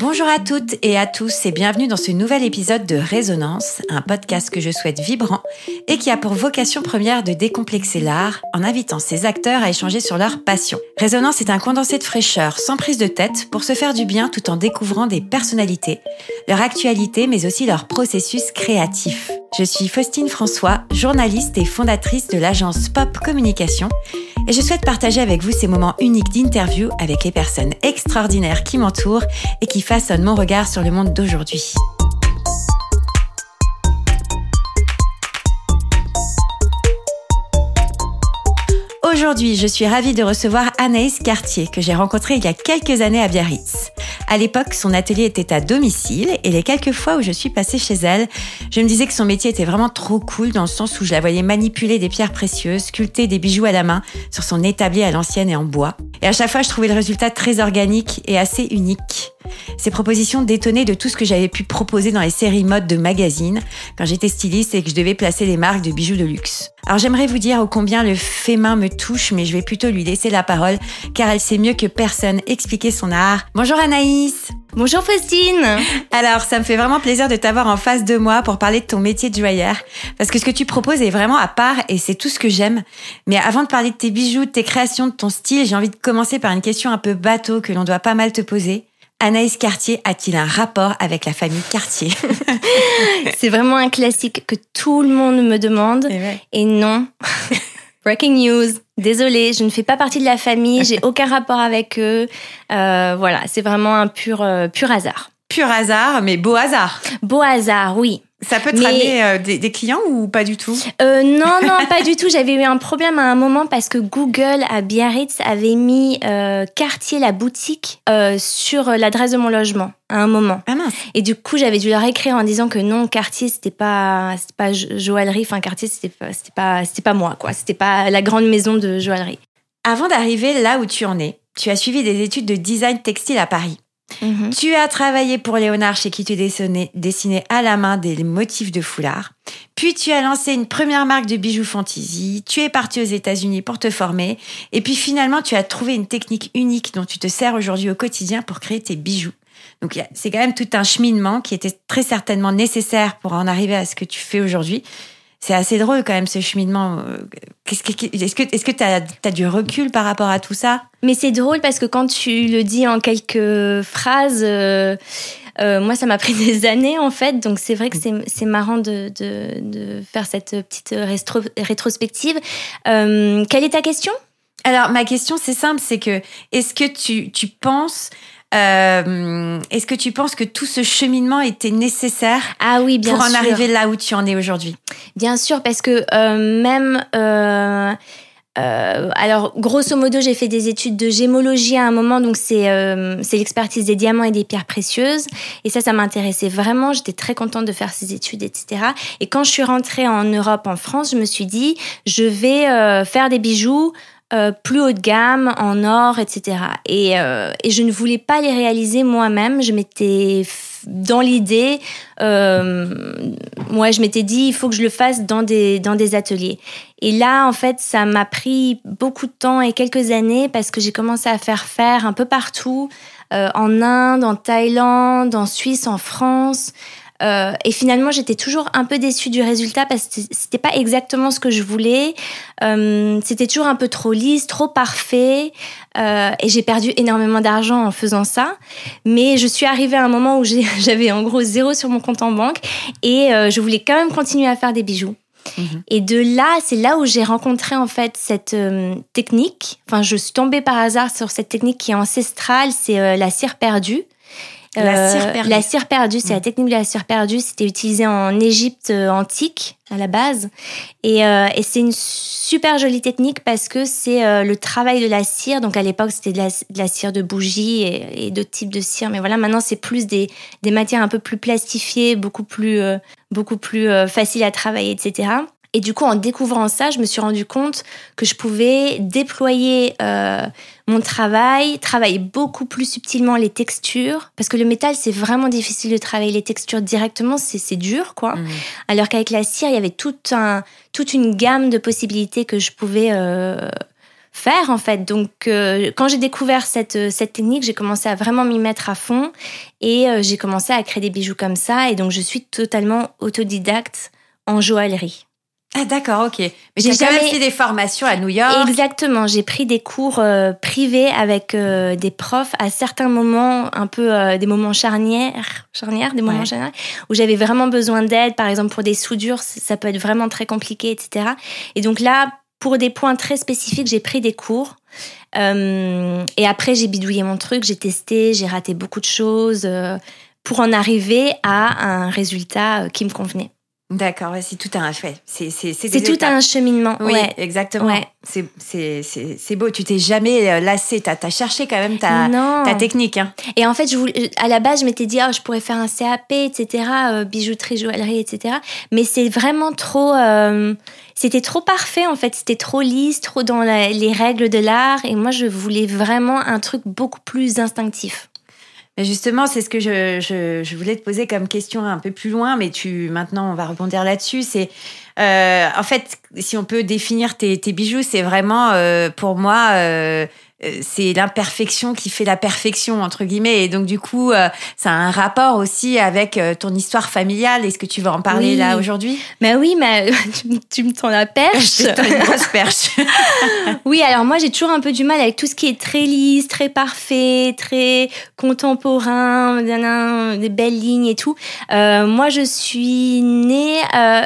Bonjour à toutes et à tous et bienvenue dans ce nouvel épisode de Résonance, un podcast que je souhaite vibrant et qui a pour vocation première de décomplexer l'art en invitant ses acteurs à échanger sur leur passion. Résonance est un condensé de fraîcheur sans prise de tête pour se faire du bien tout en découvrant des personnalités, leur actualité mais aussi leur processus créatif. Je suis Faustine François, journaliste et fondatrice de l'agence Pop Communication et je souhaite partager avec vous ces moments uniques d'interview avec les personnes extraordinaires qui m'entourent et qui façonnent mon regard sur le monde d'aujourd'hui. Aujourd'hui, je suis ravie de recevoir Anaïs Cartier, que j'ai rencontrée il y a quelques années à Biarritz. À l'époque, son atelier était à domicile et les quelques fois où je suis passée chez elle, je me disais que son métier était vraiment trop cool dans le sens où je la voyais manipuler des pierres précieuses, sculpter des bijoux à la main sur son établi à l'ancienne et en bois. Et à chaque fois, je trouvais le résultat très organique et assez unique. Ces propositions détonnaient de tout ce que j'avais pu proposer dans les séries mode de magazines quand j'étais styliste et que je devais placer les marques de bijoux de luxe. Alors j'aimerais vous dire au combien le fait main me touche, mais je vais plutôt lui laisser la parole car elle sait mieux que personne expliquer son art. Bonjour Anaïs Bonjour Faustine Alors, ça me fait vraiment plaisir de t'avoir en face de moi pour parler de ton métier de joaillère. Parce que ce que tu proposes est vraiment à part et c'est tout ce que j'aime. Mais avant de parler de tes bijoux, de tes créations, de ton style, j'ai envie de commencer par une question un peu bateau que l'on doit pas mal te poser. Anaïs Cartier a-t-il un rapport avec la famille Cartier C'est vraiment un classique que tout le monde me demande. Et, non. Breaking news. Désolée, je ne fais pas partie de la famille, j'ai aucun rapport avec eux. Euh, voilà, c'est vraiment un pur, euh, pur hasard. Pur hasard, mais beau hasard. Beau hasard, oui. Ça peut te ramener euh, des, clients ou pas du tout? Euh, Non, non, pas du tout. J'avais eu un problème à un moment parce que Google à Biarritz avait mis euh, Cartier la boutique euh, sur l'adresse de mon logement à un moment. Ah mince. Et du coup, j'avais dû leur écrire en disant que non, Cartier c'était pas c'était pas joaillerie. Enfin, Cartier c'était pas c'était pas c'était pas moi quoi. C'était pas la grande maison de joaillerie. Avant d'arriver là où tu en es, tu as suivi des études de design textile à Paris. Mhm. Tu as travaillé pour Léonard chez qui tu dessinais, à la main des motifs de foulard. Puis tu as lancé une première marque de bijoux fantasy. Tu es parti aux États-Unis pour te former. Et puis finalement, tu as trouvé une technique unique dont tu te sers aujourd'hui au quotidien pour créer tes bijoux. Donc c'est quand même tout un cheminement qui était très certainement nécessaire pour en arriver à ce que tu fais aujourd'hui c'est assez drôle quand même ce cheminement. Est-ce que est-ce que tu as, du recul par rapport à tout ça? Mais c'est drôle parce que quand tu le dis en quelques phrases, euh, euh, moi ça m'a pris des années en fait, donc c'est vrai que c'est marrant de, de, de, faire cette petite rétrospective. Euh, quelle est ta question? Alors ma question c'est simple, c'est que est-ce que tu, tu penses euh, Est-ce que tu penses que tout ce cheminement était nécessaire ah oui, bien pour en arriver là où tu en es aujourd'hui? Bien sûr, parce que euh, même... Euh, euh, alors, grosso modo, j'ai fait des études de gémologie à un moment, donc c'est euh, l'expertise des diamants et des pierres précieuses. Et ça, ça m'intéressait vraiment. J'étais très contente de faire ces études, etc. Et quand je suis rentrée en Europe, en France, je me suis dit, je vais euh, faire des bijoux euh, plus haut de gamme, en or, etc. Et, euh, et je ne voulais pas les réaliser moi-même. Je m'étais dans l'idée, euh, moi je m'étais dit il faut que je le fasse dans des dans des ateliers. Et là en fait ça m'a pris beaucoup de temps et quelques années parce que j'ai commencé à faire faire un peu partout, euh, en Inde, en Thaïlande, en Suisse, en France. Euh, et finalement, j'étais toujours un peu déçue du résultat parce que c'était pas exactement ce que je voulais. Euh, c'était toujours un peu trop lisse, trop parfait. Euh, et j'ai perdu énormément d'argent en faisant ça. Mais je suis arrivée à un moment où j'avais en gros zéro sur mon compte en banque et euh, je voulais quand même continuer à faire des bijoux. Mhm. Et de là, c'est là où j'ai rencontré en fait cette euh, technique. Enfin, je suis tombée par hasard sur cette technique qui est ancestrale, c'est la cire perdue. La cire perdue. c'est la mm. technique de la cire perdue. C'était utilisé en Égypte euh, antique à la base. Et, euh, et c'est une super jolie technique parce que c'est euh, le travail de la cire. Donc à l'époque, c'était de la, cire de bougie et, et d'autres types de cire. Mais voilà, maintenant, c'est plus des, des matières un peu plus plastifiées, beaucoup plus, beaucoup plus faciles à travailler, etc. Et du coup, en découvrant ça, je me suis rendu compte que je pouvais déployer euh, mon travail, travailler beaucoup plus subtilement les textures, parce que le métal, c'est vraiment difficile de travailler les textures directement, c'est dur, quoi. Mmh. Alors qu'avec la cire, il y avait tout un, toute une gamme de possibilités que je pouvais euh, faire en fait. Donc quand j'ai découvert cette, cette technique, j'ai commencé à vraiment m'y mettre à fond et j'ai commencé à créer des bijoux comme ça. Et donc je suis totalement autodidacte en joaillerie. Ah d'accord, ok. Mais j'ai jamais fait des formations à New York. Exactement, j'ai pris des cours euh, privés avec euh, des profs à certains moments, un peu euh, des moments charnières, charnières, des moments charnières, où j'avais vraiment besoin d'aide, par exemple pour des soudures, ça peut être vraiment très compliqué, etc. Et donc là, pour des points très spécifiques, j'ai pris des cours. et après, j'ai bidouillé mon truc, j'ai testé, j'ai raté beaucoup de choses pour en arriver à un résultat qui me convenait. D'accord, c'est tout un fait. C'est c'est tout un cheminement. Oui, exactement. Ouais. C'est beau. Tu t'es jamais euh, lassé. T'as as cherché quand même ta, ta technique. Hein. Et en fait, je voulais, à la base, je m'étais dit, oh, je pourrais faire un CAP, etc., euh, bijouterie, joaillerie, etc. Mais c'est vraiment trop. Euh, c'était trop parfait en fait. C'était trop lisse, trop dans les règles de l'art. Et moi, je voulais vraiment un truc beaucoup plus instinctif justement, c'est ce que je, voulais te poser comme question un peu plus loin, mais tu maintenant on va rebondir là-dessus. C'est euh, en fait, si on peut définir tes, bijoux, c'est vraiment euh, pour moi euh, c'est l'imperfection qui fait la perfection entre guillemets. Et donc du coup euh, ça a un rapport aussi avec euh, ton histoire familiale. Est-ce que tu veux en parler là aujourd'hui? Mais oui mais tu, me tends la perche. Une grosse perche. Oui alors moi j'ai toujours un peu du mal avec tout ce qui est très lisse très parfait très contemporain des belles lignes et tout. Moi je suis née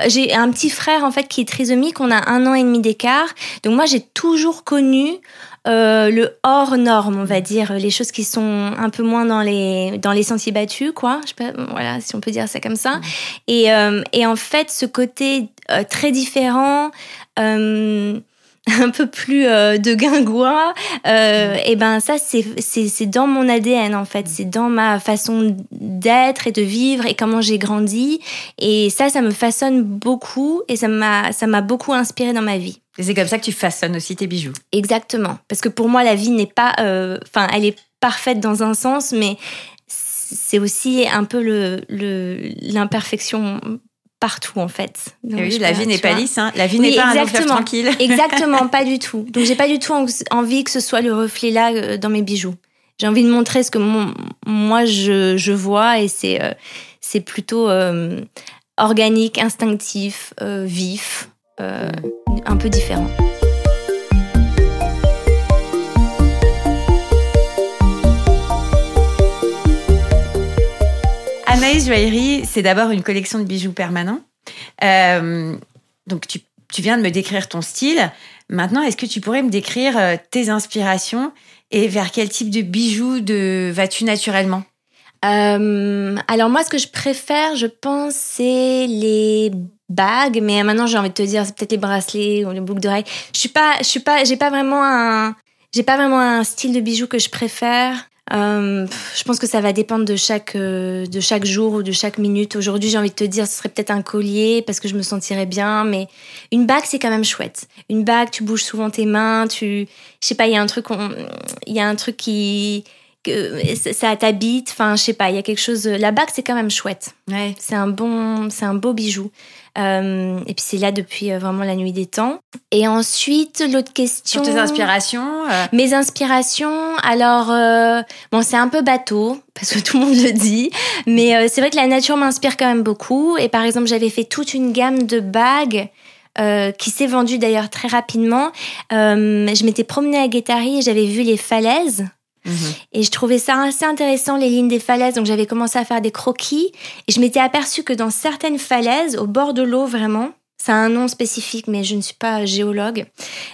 j'ai un petit frère en fait qui est trisomique. On a un an et demi d'écart. Donc moi j'ai toujours connu euh, le hors norme, on va dire, les choses qui sont un peu moins dans les dans les sentiers battus, quoi. Je sais pas, voilà, si on peut dire ça comme ça. Et, euh, et en fait, ce côté euh, très différent. un peu plus de guingois, et ben ça c'est c'est dans mon ADN en fait, c'est dans ma façon d'être et de vivre et comment j'ai grandi et ça ça me façonne beaucoup et ça m'a ça m'a beaucoup inspiré dans ma vie. Et c'est comme ça que tu façonnes aussi tes bijoux. Exactement. Parce que pour moi, la vie n'est pas. Euh, enfin, elle est parfaite dans un sens, mais c'est aussi un peu l'imperfection le, partout en fait. oui, la vie n'est pas lisse, hein. la vie n'est pas un fleuve tranquille. exactement, pas du tout. Donc j'ai pas du tout envie que ce soit le reflet là euh, dans mes bijoux. J'ai envie de montrer ce que moi je, je, vois et c'est euh, c'est plutôt organique, instinctif, vif. Un peu différent. Anaïs Joaillerie, c'est d'abord une collection de bijoux permanents. Euh, donc, tu, viens de me décrire ton style. Maintenant, est-ce que tu pourrais me décrire euh, tes inspirations et vers quel type de bijoux de, vas-tu naturellement? Alors, moi, ce que je préfère, je pense, c'est les bagues, mais maintenant j'ai envie de te dire c'est peut-être les bracelets ou les boucles d'oreilles. Je suis pas, je suis pas, j'ai pas vraiment un, j'ai pas vraiment un style de bijoux que je préfère. Euh, je pense que ça va dépendre de chaque, euh, de chaque jour ou de chaque minute. Aujourd'hui, j'ai envie de te dire, ce serait peut-être un collier parce que je me sentirais bien, mais une bague, c'est quand même chouette. Une bague, tu bouges souvent tes mains, tu, je sais pas, il y a un truc, il y a un truc qui, que ça t'habite. Enfin, je sais pas, il y a quelque chose. La bague, c'est quand même chouette. Ouais. C'est un bon, c'est un beau bijou. Euh, et puis c'est là depuis euh, vraiment la nuit des temps. Et ensuite, l'autre question. Sur tes inspirations euh Mes inspirations, alors, bon, c'est un peu bateau, parce que tout le monde le dit, mais c'est vrai que la nature m'inspire quand même beaucoup. Et par exemple, j'avais fait toute une gamme de bagues. qui s'est vendue d'ailleurs très rapidement. je m'étais promenée à Guétari et j'avais vu les falaises Mhm. Et je trouvais ça assez intéressant, les lignes des falaises. Donc j'avais commencé à faire des croquis. Et je m'étais aperçue que dans certaines falaises, au bord de l'eau vraiment, ça a un nom spécifique, mais je ne suis pas géologue,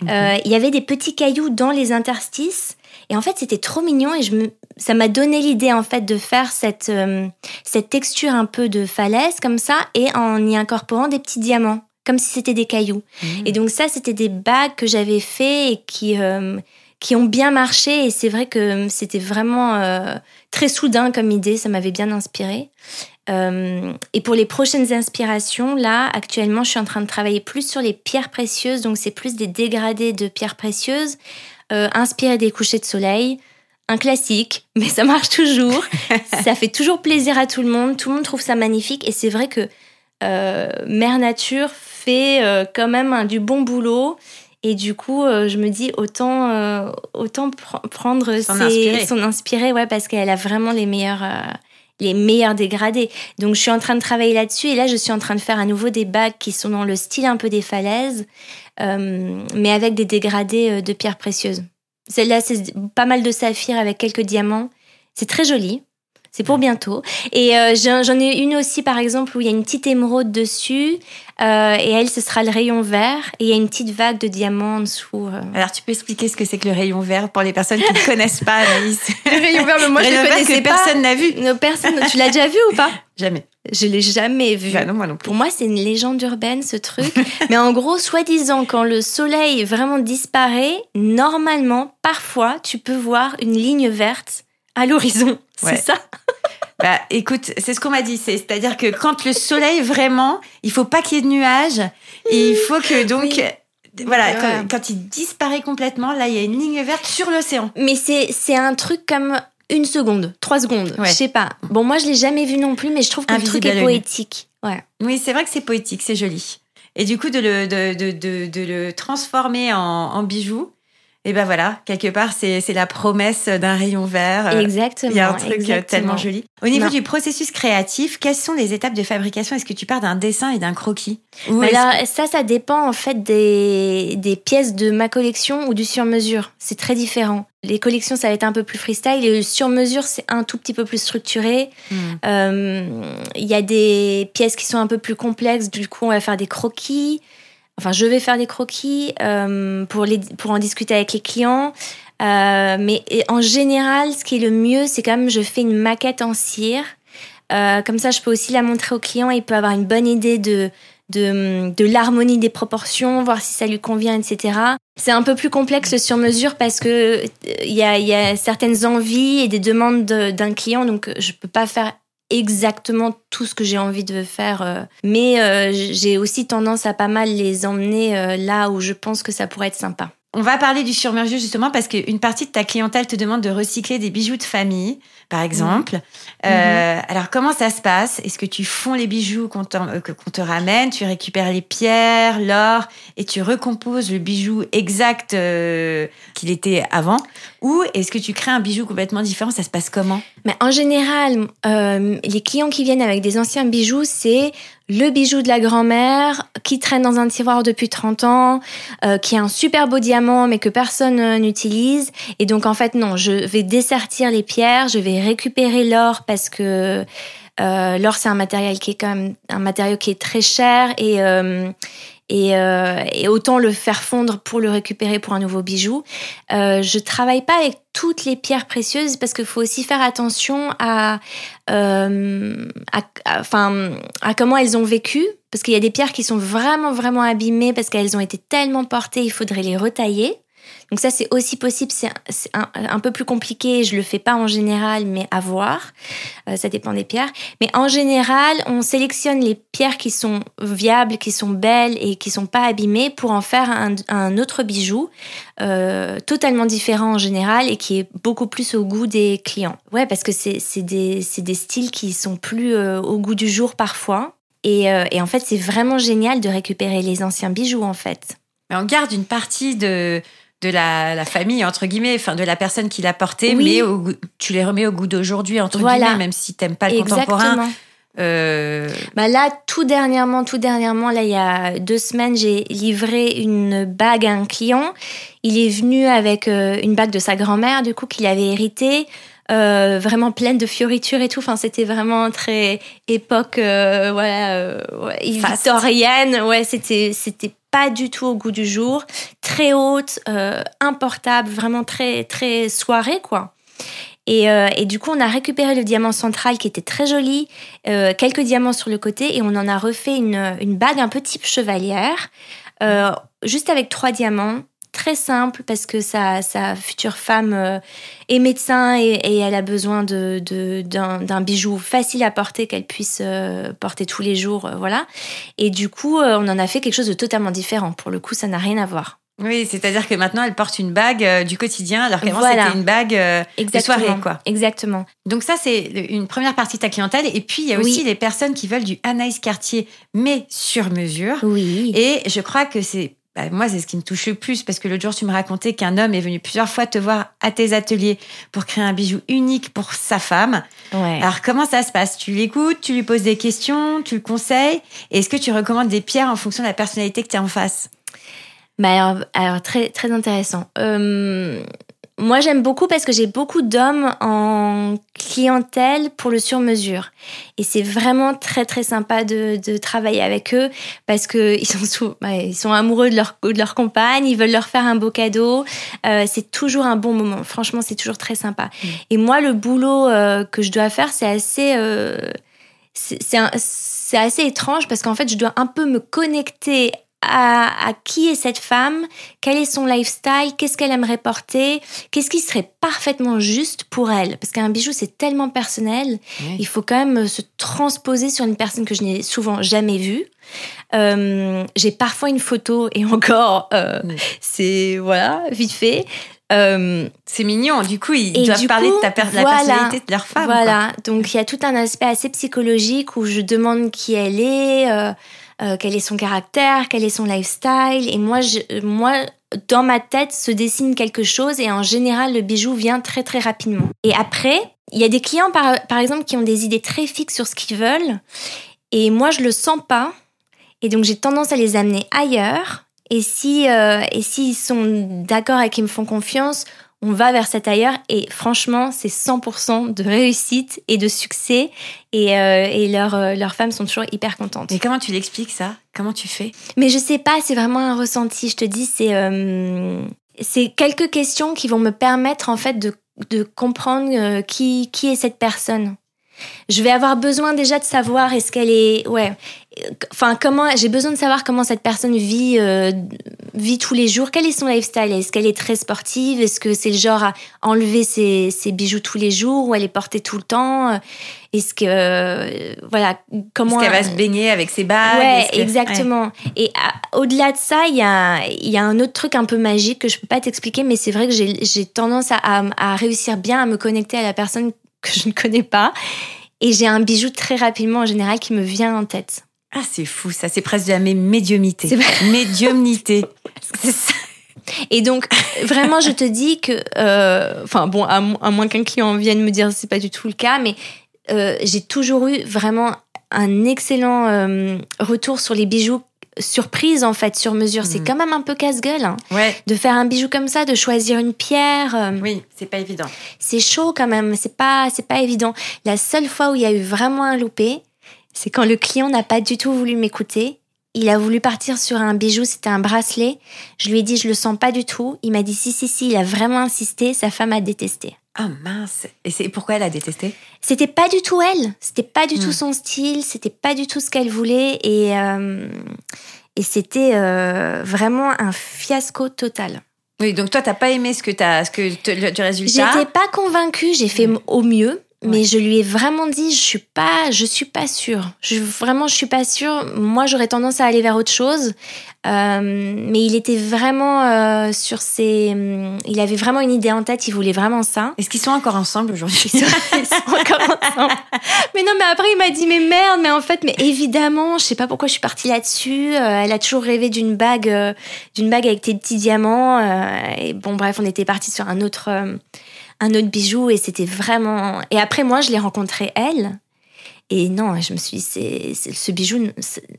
mhm. euh, il y avait des petits cailloux dans les interstices. Et en fait, c'était trop mignon et je me, ça m'a donné l'idée en fait de faire cette, euh, cette texture un peu de falaise comme ça et en y incorporant des petits diamants, comme si c'était des cailloux. Mhm. Et donc ça, c'était des bagues que j'avais fait et qui, euh, qui ont bien marché et c'est vrai que c'était vraiment euh, très soudain comme idée, ça m'avait bien inspiré. Euh, et pour les prochaines inspirations, là, actuellement, je suis en train de travailler plus sur les pierres précieuses, donc c'est plus des dégradés de pierres précieuses, euh, inspirés des couchers de soleil. Un classique, mais ça marche toujours. ça fait toujours plaisir à tout le monde. Tout le monde trouve ça magnifique. Et c'est vrai que Mère Nature fait quand même du bon boulot Et du coup, je me dis autant, autant prendre son inspiré. son inspiré, ouais, parce qu'elle a vraiment les meilleurs les meilleurs dégradés. Donc je suis en train de travailler là-dessus et là je suis en train de faire à nouveau des bagues qui sont dans le style un peu des falaises, euh, mais avec des dégradés euh, de pierres précieuses. Celle-là c'est pas mal de saphir avec quelques diamants. C'est très joli. C'est pour bientôt. Et euh, j'en ai une aussi, par exemple, où il y a une petite émeraude dessus. Euh, et elle, ce sera le rayon vert. Et il y a une petite vague de diamants en dessous. Euh. Alors, tu peux expliquer ce que c'est que le rayon vert pour les personnes qui ne connaissent pas, Anaïs Le rayon vert, mais moi, je ne connaissais que personne n'a vu. No, personne. Tu l'as déjà vu ou pas Jamais. Je l'ai jamais vu. Bah non, moi non plus. Pour moi, c'est une légende urbaine, ce truc. mais en gros, soi-disant, quand le soleil vraiment disparaît, normalement, parfois, tu peux voir une ligne verte à l'horizon. C'est ça Bah, écoute, c'est ce qu'on m'a dit. C'est-à-dire que quand le soleil vraiment, il faut pas qu'il y ait de nuages. Et il faut que donc, voilà, quand, il disparaît complètement, là, il y a une ligne verte sur l'océan. Mais c'est c'est un truc comme une seconde, trois secondes, je sais pas. Bon, moi, je l'ai jamais vu non plus, mais je trouve que le truc est poétique. Ouais. Oui, c'est vrai que c'est poétique, c'est joli. Et du coup, de le, de, de, de, de le transformer en, en bijou, et ben voilà, quelque part, c'est la promesse d'un rayon vert. Exactement. Il y a un truc euh, tellement joli. Au niveau du processus créatif, quelles sont les étapes de fabrication? Est-ce que tu pars d'un dessin et d'un croquis? Alors, Ça, ça dépend en fait des, des pièces de ma collection ou du sur-mesure. C'est très différent. Les collections, ça va être un peu plus freestyle. Et le sur-mesure, c'est un tout petit peu plus structuré. Hmm. Euh, il y a des pièces qui sont un peu plus complexes. Du coup, on va faire des croquis. Enfin, je vais faire des croquis euh, pour, les, pour en discuter avec les clients. Euh, mais en général, ce qui est le mieux, c'est quand même je fais une maquette en cire. Euh, comme ça, je peux aussi la montrer au client. Il peut avoir une bonne idée de, de, de l'harmonie des proportions, voir si ça lui convient, etc. C'est un peu plus complexe sur mesure parce que il y a, y a certaines envies et des demandes d'un client, donc je peux pas faire exactement tout ce que j'ai envie de faire. Euh. Mais euh, j'ai aussi tendance à pas mal les emmener euh, là où je pense que ça pourrait être sympa. On va parler du sur-mesure justement parce qu'une partie de ta clientèle te demande de recycler des bijoux de famille, par exemple. Mhm. Euh, mhm. Alors comment ça se passe? Est-ce que tu fonds les bijoux qu'on te ramène Tu récupères les pierres, l'or et tu recomposes le bijou exact qu'il était avant? Ou est-ce que tu crées un bijou complètement différent? Ça se passe comment? Mais En général, les clients qui viennent avec des anciens bijoux, c'est le bijou de la grand-mère qui traîne dans un tiroir depuis 30 ans, euh, qui a un super beau diamant mais que personne euh, n'utilise. Et donc en fait non, je vais dessertir les pierres, je vais récupérer l'or parce que euh, l'or c'est un matériel qui est quand même un matériau qui est très cher et et, euh, et, autant le faire fondre pour le récupérer pour un nouveau bijou. Euh, je travaille pas avec toutes les pierres précieuses parce qu'il faut aussi faire attention à, euh, à, enfin, à comment elles ont vécu. Parce qu'il y a des pierres qui sont vraiment, vraiment abîmées parce qu'elles ont été tellement portées, il faudrait les retailler. Donc ça, c'est aussi possible, c'est un, peu plus compliqué, je le fais pas en général, mais à voir, euh, ça dépend des pierres. Mais en général, on sélectionne les pierres qui sont viables, qui sont belles et qui sont pas abîmées pour en faire un, autre bijou, euh, totalement différent en général et qui est beaucoup plus au goût des clients. Ouais, parce que c'est des, des styles qui sont plus euh, au goût du jour parfois. Et, et en fait, c'est vraiment génial de récupérer les anciens bijoux, en fait. Mais on garde une partie de, de la, famille entre guillemets, enfin de la personne qui l'a porté, mais tu les remets au goût d'aujourd'hui entre guillemets, même si t'aimes pas le contemporain. Euh... Bah là, tout dernièrement, tout dernièrement, là, il y a deux semaines, j'ai livré une bague à un client. Il est venu avec euh, une bague de sa grand-mère, du coup, qu'il avait héritée. Euh, vraiment pleine de fioritures et tout. Enfin, c'était vraiment très époque, euh, voilà, ouais, victorienne. Ouais, c'était, c'était pas du tout au goût du jour, très haute, euh, importable, vraiment très très soirée quoi. Et, euh, et, du coup, on a récupéré le diamant central qui était très joli, euh, quelques diamants sur le côté, et on en a refait une, une bague un peu type chevalière, juste avec trois diamants, très simple parce que sa, sa future femme euh, est médecin et, elle a besoin de, d'un, bijou facile à porter qu'elle puisse euh, porter tous les jours, euh, voilà. Et du coup, on en a fait quelque chose de totalement différent. Pour le coup, ça n'a rien à voir. Oui, c'est-à-dire que maintenant elle porte une bague du quotidien, alors qu'avant c'était une bague de soirée, quoi. Exactement. Donc ça c'est une première partie de ta clientèle, et puis il y a aussi les personnes qui veulent du Anaïs Cartier mais sur mesure. Oui. Et je crois que c'est bah, moi, c'est ce qui me touche le plus parce que l'autre jour, tu me racontais qu'un homme est venu plusieurs fois te voir à tes ateliers pour créer un bijou unique pour sa femme. Ouais. Alors, comment ça se passe? Tu l'écoutes, tu lui poses des questions, tu le conseilles? Et est-ce que tu recommandes des pierres en fonction de la personnalité que tu as en face? Bah alors, alors, très très intéressant. Euh, moi, j'aime beaucoup parce que j'ai beaucoup d'hommes en clientèle pour le sur-mesure. Et c'est vraiment très, très sympa de, de travailler avec eux parce que ils sont, sous, ouais, ils sont amoureux de leur, de leur compagne, ils veulent leur faire un beau cadeau. Euh, c'est toujours un bon moment. Franchement, c'est toujours très sympa. Mm. Et moi, le boulot euh, que je dois faire, c'est assez... Euh, c'est assez étrange parce qu'en fait, je dois un peu me connecter à, à qui est cette femme, quel est son lifestyle, qu'est-ce qu'elle aimerait porter, qu'est-ce qui serait parfaitement juste pour elle? Parce qu'un bijou, c'est tellement personnel, il faut quand même se transposer sur une personne que je n'ai souvent jamais vue. Euh, J'ai parfois une photo et encore, euh, c'est voilà, vite fait. Euh, C'est mignon. Du coup, ils doivent parler coup, de ta per- la personnalité de leur femme. quoi. Voilà, donc il y a tout un aspect assez psychologique où je demande qui elle est, euh, quel est son caractère, quel est son lifestyle. Et moi, je, moi, dans ma tête se dessine quelque chose et en général, le bijou vient très très rapidement. Et après, il y a des clients, par, par exemple, qui ont des idées très fixes sur ce qu'ils veulent. Et moi, je le sens pas. Et donc, j'ai tendance à les amener ailleurs. Et si, euh, et s'ils sont d'accord et qu'ils me font confiance, on va vers cet ailleurs et franchement, c'est 100% de réussite et de succès et, euh, et leurs euh, leurs femmes sont toujours hyper contentes. Mais comment tu l'expliques ça? Comment tu fais? Mais je sais pas, c'est vraiment un ressenti. Je te dis, c'est euh, c'est quelques questions qui vont me permettre en fait de, de comprendre qui, qui est cette personne. Je vais avoir besoin déjà de savoir est-ce qu'elle est ouais. Enfin comment j'ai besoin de savoir comment cette personne vit euh, vit tous les jours. Quel est son lifestyle? Est-ce qu'elle est très sportive? Est-ce que c'est le genre à enlever ses, ses bijoux tous les jours ou elle est portée tout le temps? Est-ce que euh, voilà comment Est-ce qu'elle va se baigner avec ses bagues? Ouais, que- exactement. Et à- au-delà de ça, il y a, il y a un autre truc un peu magique que je peux pas t'expliquer, mais c'est vrai que j'ai j'ai tendance à, à, à réussir bien à me connecter à la personne que je ne connais pas. Et j'ai un bijou très rapidement en général qui me vient en tête. Ah, c'est fou, ça, c'est presque de la mé- médiumnité. Médiumnité. C'est ça. Et donc, vraiment, je te dis que, euh, enfin bon, à moins qu'un client vienne me dire c'est pas du tout le cas, mais euh, j'ai toujours eu vraiment un excellent euh, retour sur les bijoux surprise en fait sur mesure. C'est Mhm. quand même un peu casse-gueule hein, Ouais, de faire un bijou comme ça, de choisir une pierre. euh, oui, c'est pas évident. c'est chaud quand même. C'est pas, c'est pas évident. La seule fois où il y a eu vraiment un loupé, c'est quand le client n'a pas du tout voulu m'écouter. Il a voulu partir sur un bijou, c'était un bracelet. Je lui ai dit, je le sens pas du tout. Il m'a dit, si, si, si, il a vraiment insisté. Sa femme a détesté. Ah mince. Et c'est pourquoi elle a détesté? C'était pas du tout elle. C'était pas du Hmm. tout son style. C'était pas du tout ce qu'elle voulait. Et, euh, et c'était euh, vraiment un fiasco total. Oui, donc toi, t'as pas aimé ce que t'as, ce que te- le, du résultat? J'étais pas convaincue, j'ai fait Mm. au mieux, mais Ouais. je lui ai vraiment dit je suis pas je suis pas sûre. Je vraiment je suis pas sûre. Moi, j'aurais tendance à aller vers autre chose. Euh, mais il était vraiment euh, sur ses hum, il avait vraiment une idée en tête, il voulait vraiment ça. Est-ce qu'ils sont encore ensemble aujourd'hui? Ils sont, ils sont encore ensemble. Mais non, mais après, il m'a dit, mais merde, mais en fait, mais évidemment, je sais pas pourquoi je suis partie là-dessus. Euh, elle a toujours rêvé d'une bague, euh, d'une bague avec tes petits diamants. euh, et bon, bref, on était parti sur un autre, euh, un autre bijou et c'était vraiment. Et après, moi, je l'ai rencontrée elle. Et non, je me suis dit, ce bijou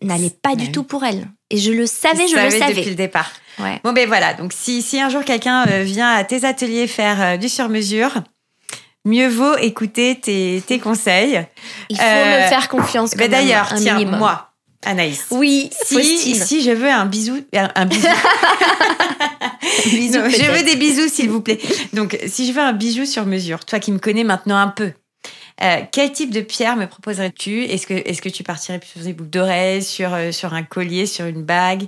n'allait pas du tout pour elle. Et je le savais, je le savais depuis le départ. Ouais. Bon ben voilà, donc si, si un jour quelqu'un euh, vient à tes ateliers faire euh, du sur-mesure, mieux vaut écouter tes, tes conseils. Il faut Euh, me faire confiance. Ben quand d'ailleurs, tiens, minimum. moi, Anaïs. Oui, Si, si je veux un bisou, un, bisou, Bisous, Non, je veux des bisous s'il vous plaît. Donc si je veux un bijou sur mesure, toi qui me connais maintenant un peu, euh, quel type de pierre me proposerais-tu? Est-ce que, est-ce que tu partirais sur des boucles d'oreilles, sur, euh, sur un collier, sur une bague?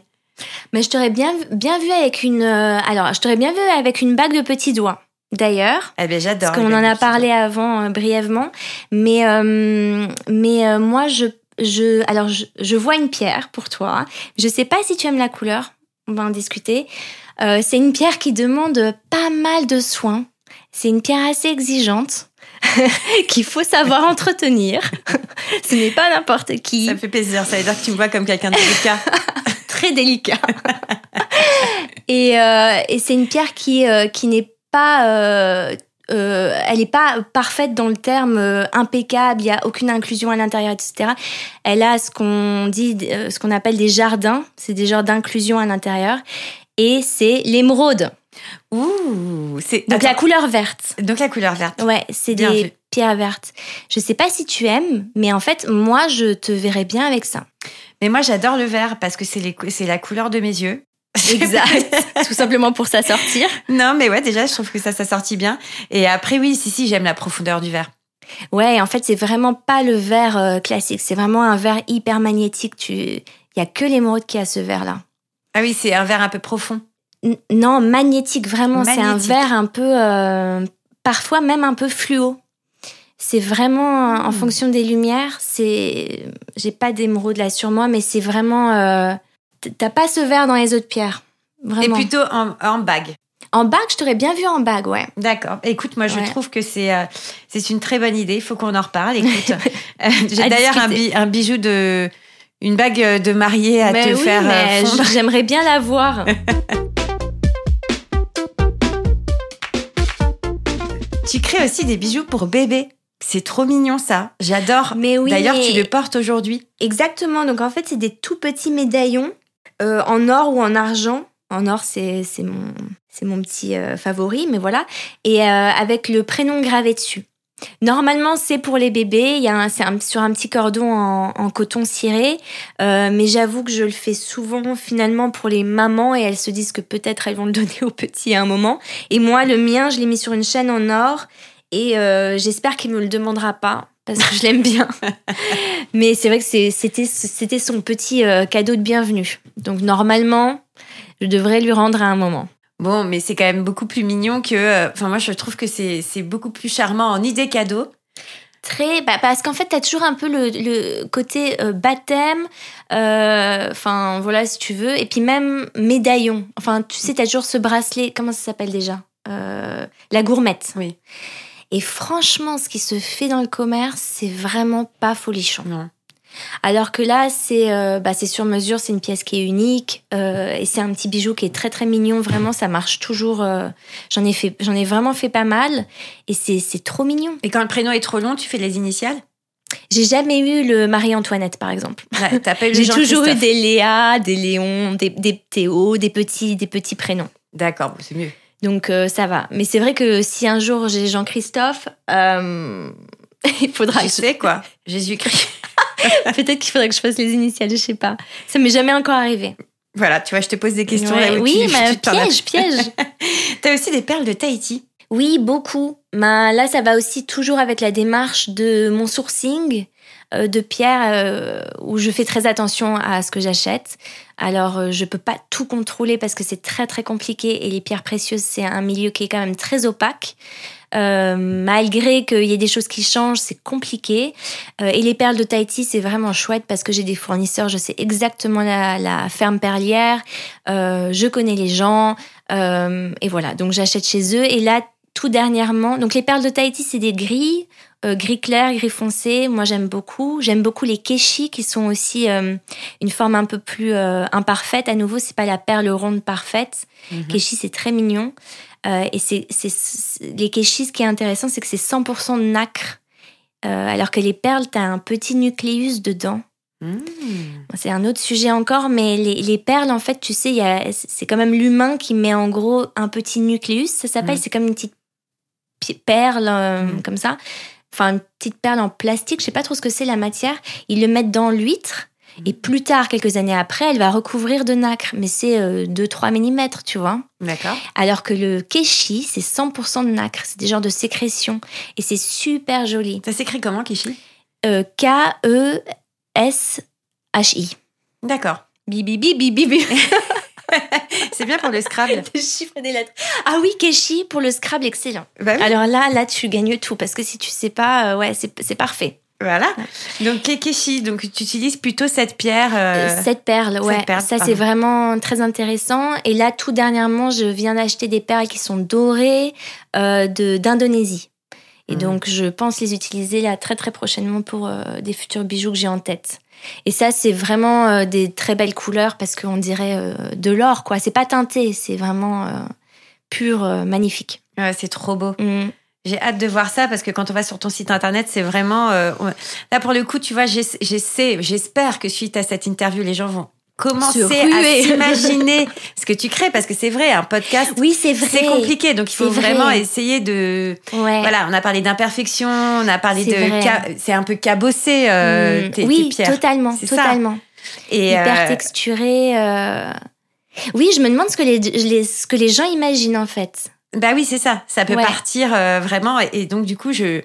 Mais je t'aurais bien, bien vu avec une. euh, alors, je t'aurais bien vu avec une bague de petits doigts, d'ailleurs. Eh ben j'adore. Parce qu'on en a parlé avant euh, brièvement. Mais, euh, mais euh, moi, je, je, alors je, je vois une pierre pour toi. Je sais pas si tu aimes la couleur. On va en discuter. Euh, c'est une pierre qui demande pas mal de soins. C'est une pierre assez exigeante qu'il faut savoir entretenir. Ce n'est pas n'importe qui. Ça me fait plaisir, ça veut dire que tu me vois comme quelqu'un de délicat. très délicat. et, euh, et c'est une pierre qui, euh, qui n'est pas... euh, elle n'est pas parfaite dans le terme euh, impeccable, il n'y a aucune inclusion à l'intérieur, etc. Elle a ce qu'on dit, euh, ce qu'on appelle des jardins, c'est des genres d'inclusion à l'intérieur, et c'est l'émeraude, Ouh, c'est donc la couleur verte. donc la couleur verte. Ouais, c'est des vu. pierres vertes. Je sais pas si tu aimes, mais en fait, moi, je te verrais bien avec ça. Mais moi, j'adore le vert parce que c'est les cou- c'est la couleur de mes yeux. Exact. Tout simplement pour ça sortir. non, mais ouais, déjà, je trouve que ça, ça sortit bien. Et après, oui, si, si, j'aime la profondeur du vert. Ouais, en fait, c'est vraiment pas le vert euh, classique. C'est vraiment un vert hyper magnétique. Tu, il y a que l'émeraude qui a ce vert-là. Ah oui, c'est un vert un peu profond. N- non, magnétique, vraiment. C'est un vert un peu, euh, parfois même un peu fluo. C'est vraiment en Hmm. fonction des lumières. C'est, j'ai pas d'émeraude là sur moi, mais c'est vraiment. euh, T'as pas ce vert dans les autres pierres. Vraiment. Et plutôt en, en bague. En bague, je t'aurais bien vu en bague, ouais. D'accord. Écoute, moi, je Ouais. trouve que c'est euh, c'est une très bonne idée. Il faut qu'on en reparle. Écoute, euh, j'ai d'ailleurs un, bi- un bijou de une bague de mariée à mais te oui, faire euh, mais fondre. j'aimerais bien la voir. Tu crées aussi des bijoux pour bébé. C'est trop mignon ça. J'adore. mais oui. D'ailleurs, mais- tu le portes aujourd'hui. Exactement. Donc en fait, c'est des tout petits médaillons euh, en or ou en argent. En or, c'est mon mon petit euh, favori, mais voilà. Et euh, avec le prénom gravé dessus. Normalement, c'est pour les bébés. Il y a c'est sur un petit cordon en, coton ciré, mais j'avoue que je le fais souvent finalement pour les mamans et elles se disent que peut-être elles vont le donner aux petits à un moment. Et moi, le mien, je l'ai mis sur une chaîne en or et j'espère qu'il me le demandera pas parce que je l'aime bien. Mais c'est vrai que c'était c'était son petit euh, cadeau de bienvenue. Donc normalement, je devrais lui rendre à un moment. Bon, mais c'est quand même beaucoup plus mignon que. euh, Enfin, moi, je trouve que c'est beaucoup plus charmant en idée cadeau. Très, bah, parce qu'en fait, t'as toujours un peu le, le côté euh, baptême, euh, enfin voilà, si tu veux, et puis même médaillon. Enfin, tu sais, t'as toujours ce bracelet, comment ça s'appelle déjà? Euh, La gourmette. Oui. Et franchement, ce qui se fait dans le commerce, c'est vraiment pas folichon. Non. Alors que là, c'est euh, bah, sur mesure, c'est une pièce qui est unique euh, et c'est un petit bijou qui est très très mignon. Vraiment, ça marche toujours. euh, j'en ai fait, j'en ai vraiment fait pas mal et c'est trop mignon. Et quand le prénom est trop long, tu fais les initiales? J'ai jamais eu le Marie-Antoinette, par exemple. Ouais, T'as pas eu le J'ai toujours eu des Léa, des Léon, des, des Théo, des petits, des petits prénoms. D'accord, c'est mieux. Donc euh, ça va. Mais c'est vrai que si un jour j'ai Jean-Christophe, euh, il faudra je- sais quoi Jésus-Christ. peut-être qu'il faudrait que je fasse les initiales, je sais pas. Ça m'est jamais encore arrivé. Voilà, tu vois, je te pose des questions. Ouais, là où oui, tu- mais tu piège, piège. T'as aussi des perles de Tahiti. Oui, beaucoup. Ben, là, ça va aussi toujours avec la démarche de mon sourcing de pierres euh, où je fais très attention à ce que j'achète. Alors, euh, je peux pas tout contrôler parce que c'est très très compliqué et les pierres précieuses, c'est un milieu qui est quand même très opaque. Euh, malgré qu'il y ait des choses qui changent, c'est compliqué. Euh, et les perles de Tahiti, c'est vraiment chouette parce que j'ai des fournisseurs, je sais exactement la, ferme perlière, euh, je connais les gens, euh, et voilà. Donc j'achète chez eux. Et là, tout dernièrement, donc les perles de Tahiti, c'est des gris, euh, gris clair, gris foncé. Moi, j'aime beaucoup. J'aime beaucoup les keshi qui sont aussi euh, une forme un peu plus euh, imparfaite. À nouveau, c'est pas la perle ronde parfaite. Keshi, c'est très mignon. Et c'est, les keshis, ce qui est intéressant, c'est que c'est 100% nacre. Alors que les perles, tu as un petit nucléus dedans. Mmh. C'est un autre sujet encore, mais les, les perles, en fait, tu sais, il y a- c'est quand même l'humain qui met en gros un petit nucléus. Ça s'appelle, Mm. c'est comme une petite pi- perle, euh, Mm. comme ça. Enfin, une petite perle en plastique, je sais pas trop ce que c'est la matière. Ils le mettent dans l'huître. Et plus tard, quelques années après, elle va recouvrir de nacre. Mais c'est 2-3 mm, tu vois. D'accord. Alors que le keshi, c'est 100% de nacre. C'est des genres de sécrétion. Et c'est super joli. Ça s'écrit comment, Kishi Euh, K-E-S-H-I. D'accord. Bibi, bibi, bibi. C'est bien pour le Scrabble. des chiffres et des lettres. Ah oui, Keshi pour le Scrabble, excellent. Bah oui. Alors là, là, tu gagnes tout parce que si tu sais pas, euh, ouais, c'est parfait. Voilà. Donc, Kekeshi, donc tu utilises plutôt cette pierre. euh, Cette perle, cette ouais, perle, ça c'est vraiment très intéressant. Et là, tout dernièrement, je viens d'acheter des perles qui sont dorées euh, de d'Indonésie. Et Mhm. donc, je pense les utiliser là très très prochainement pour euh, des futurs bijoux que j'ai en tête. Et ça, c'est vraiment des très belles couleurs parce qu'on dirait de l'or, quoi. C'est pas teinté, c'est vraiment pur, magnifique. Ouais, c'est trop beau. Mm. J'ai hâte de voir ça parce que quand on va sur ton site internet, c'est vraiment là pour le coup, tu vois, j'essaie, j'espère que suite à cette interview, les gens vont commencer à s'imaginer ce que tu crées parce que c'est vrai un podcast oui c'est vrai. c'est compliqué donc il faut vraiment essayer de voilà on a parlé d'imperfection on a parlé de c'est un peu cabossé euh, mm. tes, oui tes totalement totalement. Et hyper euh, texturé euh. oui je me demande ce que les, ce que les gens imaginent en fait. Bah oui c'est ça. Ça peut partir vraiment et donc du coup je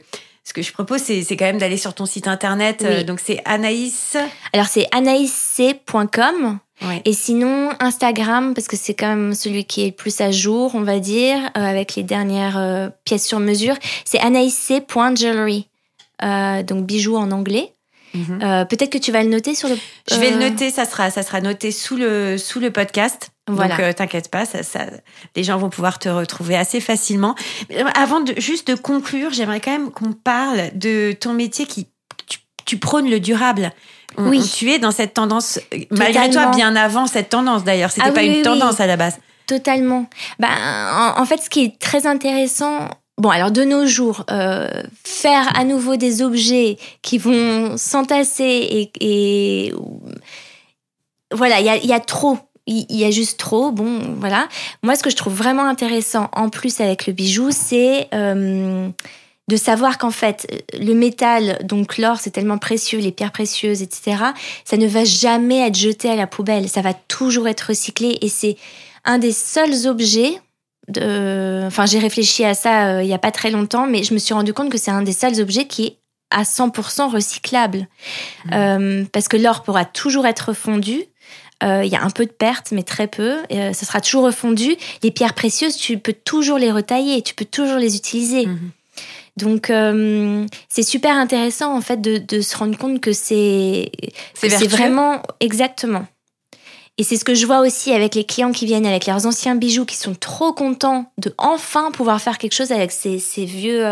ce que je propose, c'est, quand même d'aller sur ton site internet. Euh, donc, c'est Anaïs. Alors, c'est anaïsc.com. Et sinon, Instagram, parce que c'est quand même celui qui est le plus à jour, on va dire, euh, avec les dernières euh, pièces sur mesure, c'est anaïsc.jewelry. donc, bijoux en anglais. Mhm. Peut-être que tu vas le noter sur le. Je vais le noter, ça sera, ça sera noté sous le, sous le podcast. Voilà. Donc euh, t'inquiète pas, ça, ça, les gens vont pouvoir te retrouver assez facilement. Euh, avant de juste de conclure, j'aimerais quand même qu'on parle de ton métier qui tu, tu prônes le durable. oui. tu es dans cette tendance, euh, malgré toi, bien avant cette tendance d'ailleurs. C'était ah pas une tendance à la base. Totalement. Ben, en, fait, ce qui est très intéressant, Bon, alors de nos jours, euh, faire à nouveau des objets qui vont s'entasser et, et, voilà, il y a, y a, trop il y a juste trop. Bon, voilà. Moi, ce que je trouve vraiment intéressant, en plus avec le bijou, c'est euh, de savoir qu'en fait, le métal, donc l'or, c'est tellement précieux, les pierres précieuses, etc. Ça ne va jamais être jeté à la poubelle. Ça va toujours être recyclé et c'est un des seuls objets. De... Enfin, j'ai réfléchi à ça euh, il y a pas très longtemps, mais je me suis rendu compte que c'est un des seuls objets qui est à 100% recyclable. Mmh. Euh, parce que l'or pourra toujours être fondu, il y a un peu de pertes, mais très peu. Euh, ça sera toujours refondu. Les pierres précieuses, tu peux toujours les retailler, tu peux toujours les utiliser. Mhm. Donc euh, c'est super intéressant en fait de, se rendre compte que c'est c'est vraiment exactement. Et c'est ce que je vois aussi avec les clients qui viennent avec leurs anciens bijoux, qui sont trop contents de enfin pouvoir faire quelque chose avec ces, vieux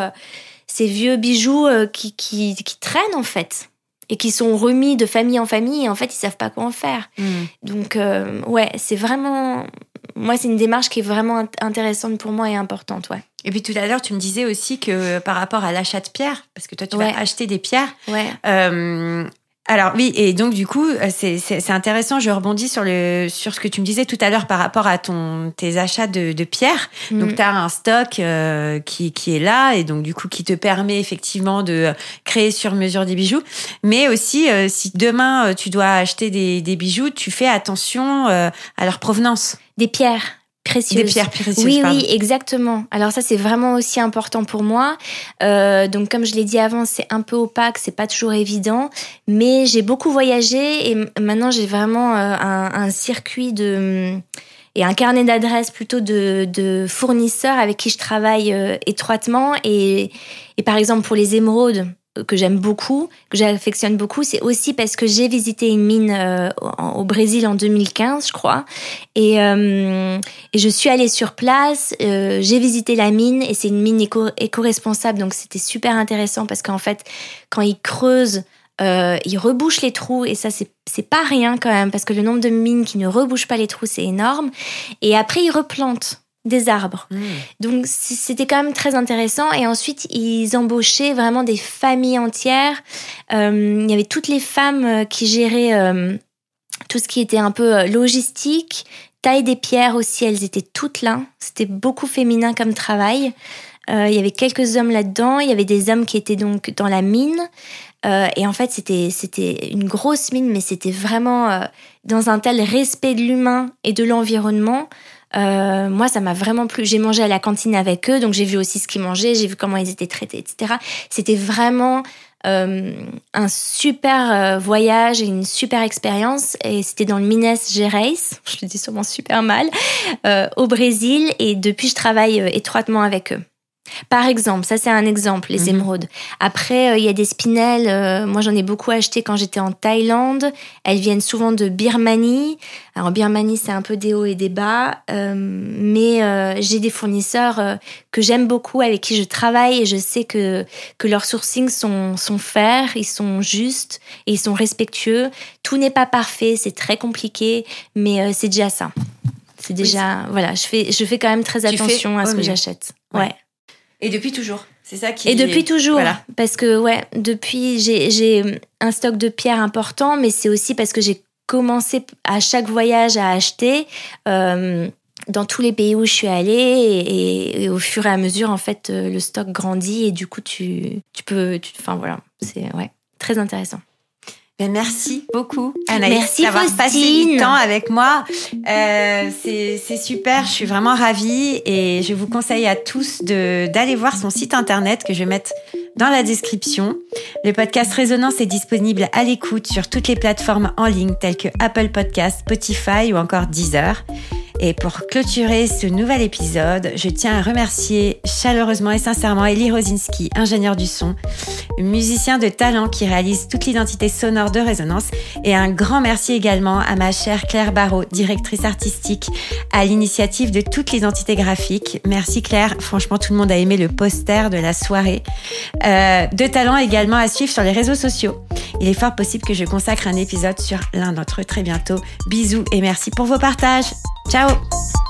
ces vieux bijoux qui, qui, qui traînent en fait et qui sont remis de famille en famille et en fait ils savent pas quoi en faire. Hmm. Donc euh, ouais, c'est vraiment moi c'est une démarche qui est vraiment intéressante pour moi et importante, ouais. Et puis tout à l'heure, tu me disais aussi que par rapport à l'achat de pierres, parce que toi tu vas acheter des pierres, ouais. Euh, alors oui, et donc du coup, euh, c'est intéressant. Je rebondis sur le sur ce que tu me disais tout à l'heure par rapport à ton tes achats de, de pierres. Mm. Donc tu as un stock euh, qui qui est là et donc du coup qui te permet effectivement de créer sur mesure des bijoux. Mais aussi, euh, si demain tu dois acheter des, des bijoux, tu fais attention à leur provenance. Des pierres précieuses. Des pierres précieuses. Oui, oui, exactement. Alors ça, c'est vraiment aussi important pour moi. Euh, donc, comme je l'ai dit avant, c'est un peu opaque, c'est pas toujours évident, mais j'ai beaucoup voyagé et maintenant j'ai vraiment euh, un, un, circuit de et un carnet d'adresses plutôt de, de, fournisseurs avec qui je travaille euh, étroitement et, et par exemple pour les émeraudes que j'aime beaucoup, que j'affectionne beaucoup, c'est aussi parce que j'ai visité une mine euh, au Brésil en 2015, je crois, et, euh, je suis allée sur place, euh, j'ai visité la mine et c'est une mine éco-responsable, donc c'était super intéressant parce qu'en fait, quand ils creusent, ils rebouchent les trous et ça c'est pas rien quand même parce que le nombre de mines qui ne rebouchent pas les trous c'est énorme. Et après ils replantent des arbres. Hmm. Donc c'était quand même très intéressant. Et ensuite, ils embauchaient vraiment des familles entières. Euh, il y avait toutes les femmes euh, qui géraient euh, tout ce qui était un peu logistique, taille des pierres aussi, elles étaient toutes là. C'était beaucoup féminin comme travail. il y avait quelques hommes là-dedans. Il y avait des hommes qui étaient donc dans la mine. et en fait, c'était c'était une grosse mine, mais c'était vraiment dans un tel respect de l'humain et de l'environnement euh, moi, ça m'a vraiment plu. J'ai mangé à la cantine avec eux, donc j'ai vu aussi ce qu'ils mangeaient, j'ai vu comment ils étaient traités, etc. C'était vraiment euh, un super euh, voyage et une super expérience. Et c'était dans le Minas Gerais, je le dis sûrement super mal, au Brésil. Et depuis, je travaille étroitement avec eux. Par exemple, ça c'est un exemple, les Mhm. émeraudes. Après, euh, il y a des spinels. euh, moi, j'en ai beaucoup acheté quand j'étais en Thaïlande. Elles viennent souvent de Birmanie. Alors, Birmanie, c'est un peu des hauts et des bas. euh, mais euh, j'ai des fournisseurs que j'aime beaucoup, avec qui je travaille. Et je sais que, que leurs sourcings sont, sont fair, ils sont justes et ils sont respectueux. Tout n'est pas parfait, c'est très compliqué. Mais c'est déjà ça. C'est déjà... Voilà, je fais, je fais quand même très Tu fais attention à ce que j'achète. Ouais. ouais. Et depuis toujours. C'est ça qui. Et depuis toujours, Voilà. parce que ouais, depuis j'ai j'ai un stock de pierres important, mais c'est aussi parce que j'ai commencé à chaque voyage à acheter euh, dans tous les pays où je suis allée et, et- et au fur et à mesure en fait euh, le stock grandit et du coup tu tu peux, tu- enfin voilà, c'est ouais très intéressant. Ben, merci beaucoup, Anaïs, d'avoir passé du temps avec moi. Euh, c'est super, je suis vraiment ravie et je vous conseille à tous de d'aller voir son site internet que je vais mettre dans la description. Le podcast Résonance est disponible à l'écoute sur toutes les plateformes en ligne telles que Apple Podcast, Spotify ou encore Deezer. Et pour clôturer ce nouvel épisode, je tiens à remercier chaleureusement et sincèrement Elie Rosinski, ingénieur du son, musicien de talent qui réalise toute l'identité sonore de Résonance. Et un grand merci également à ma chère Claire Barrault, directrice artistique, à l'initiative de toute l'identité graphique. Merci Claire, franchement tout le monde a aimé le poster de la soirée. Euh, de talent également à suivre sur les réseaux sociaux. Il est fort possible que je consacre un épisode sur l'un d'entre eux très bientôt. Bisous et merci pour vos partages. Ciao.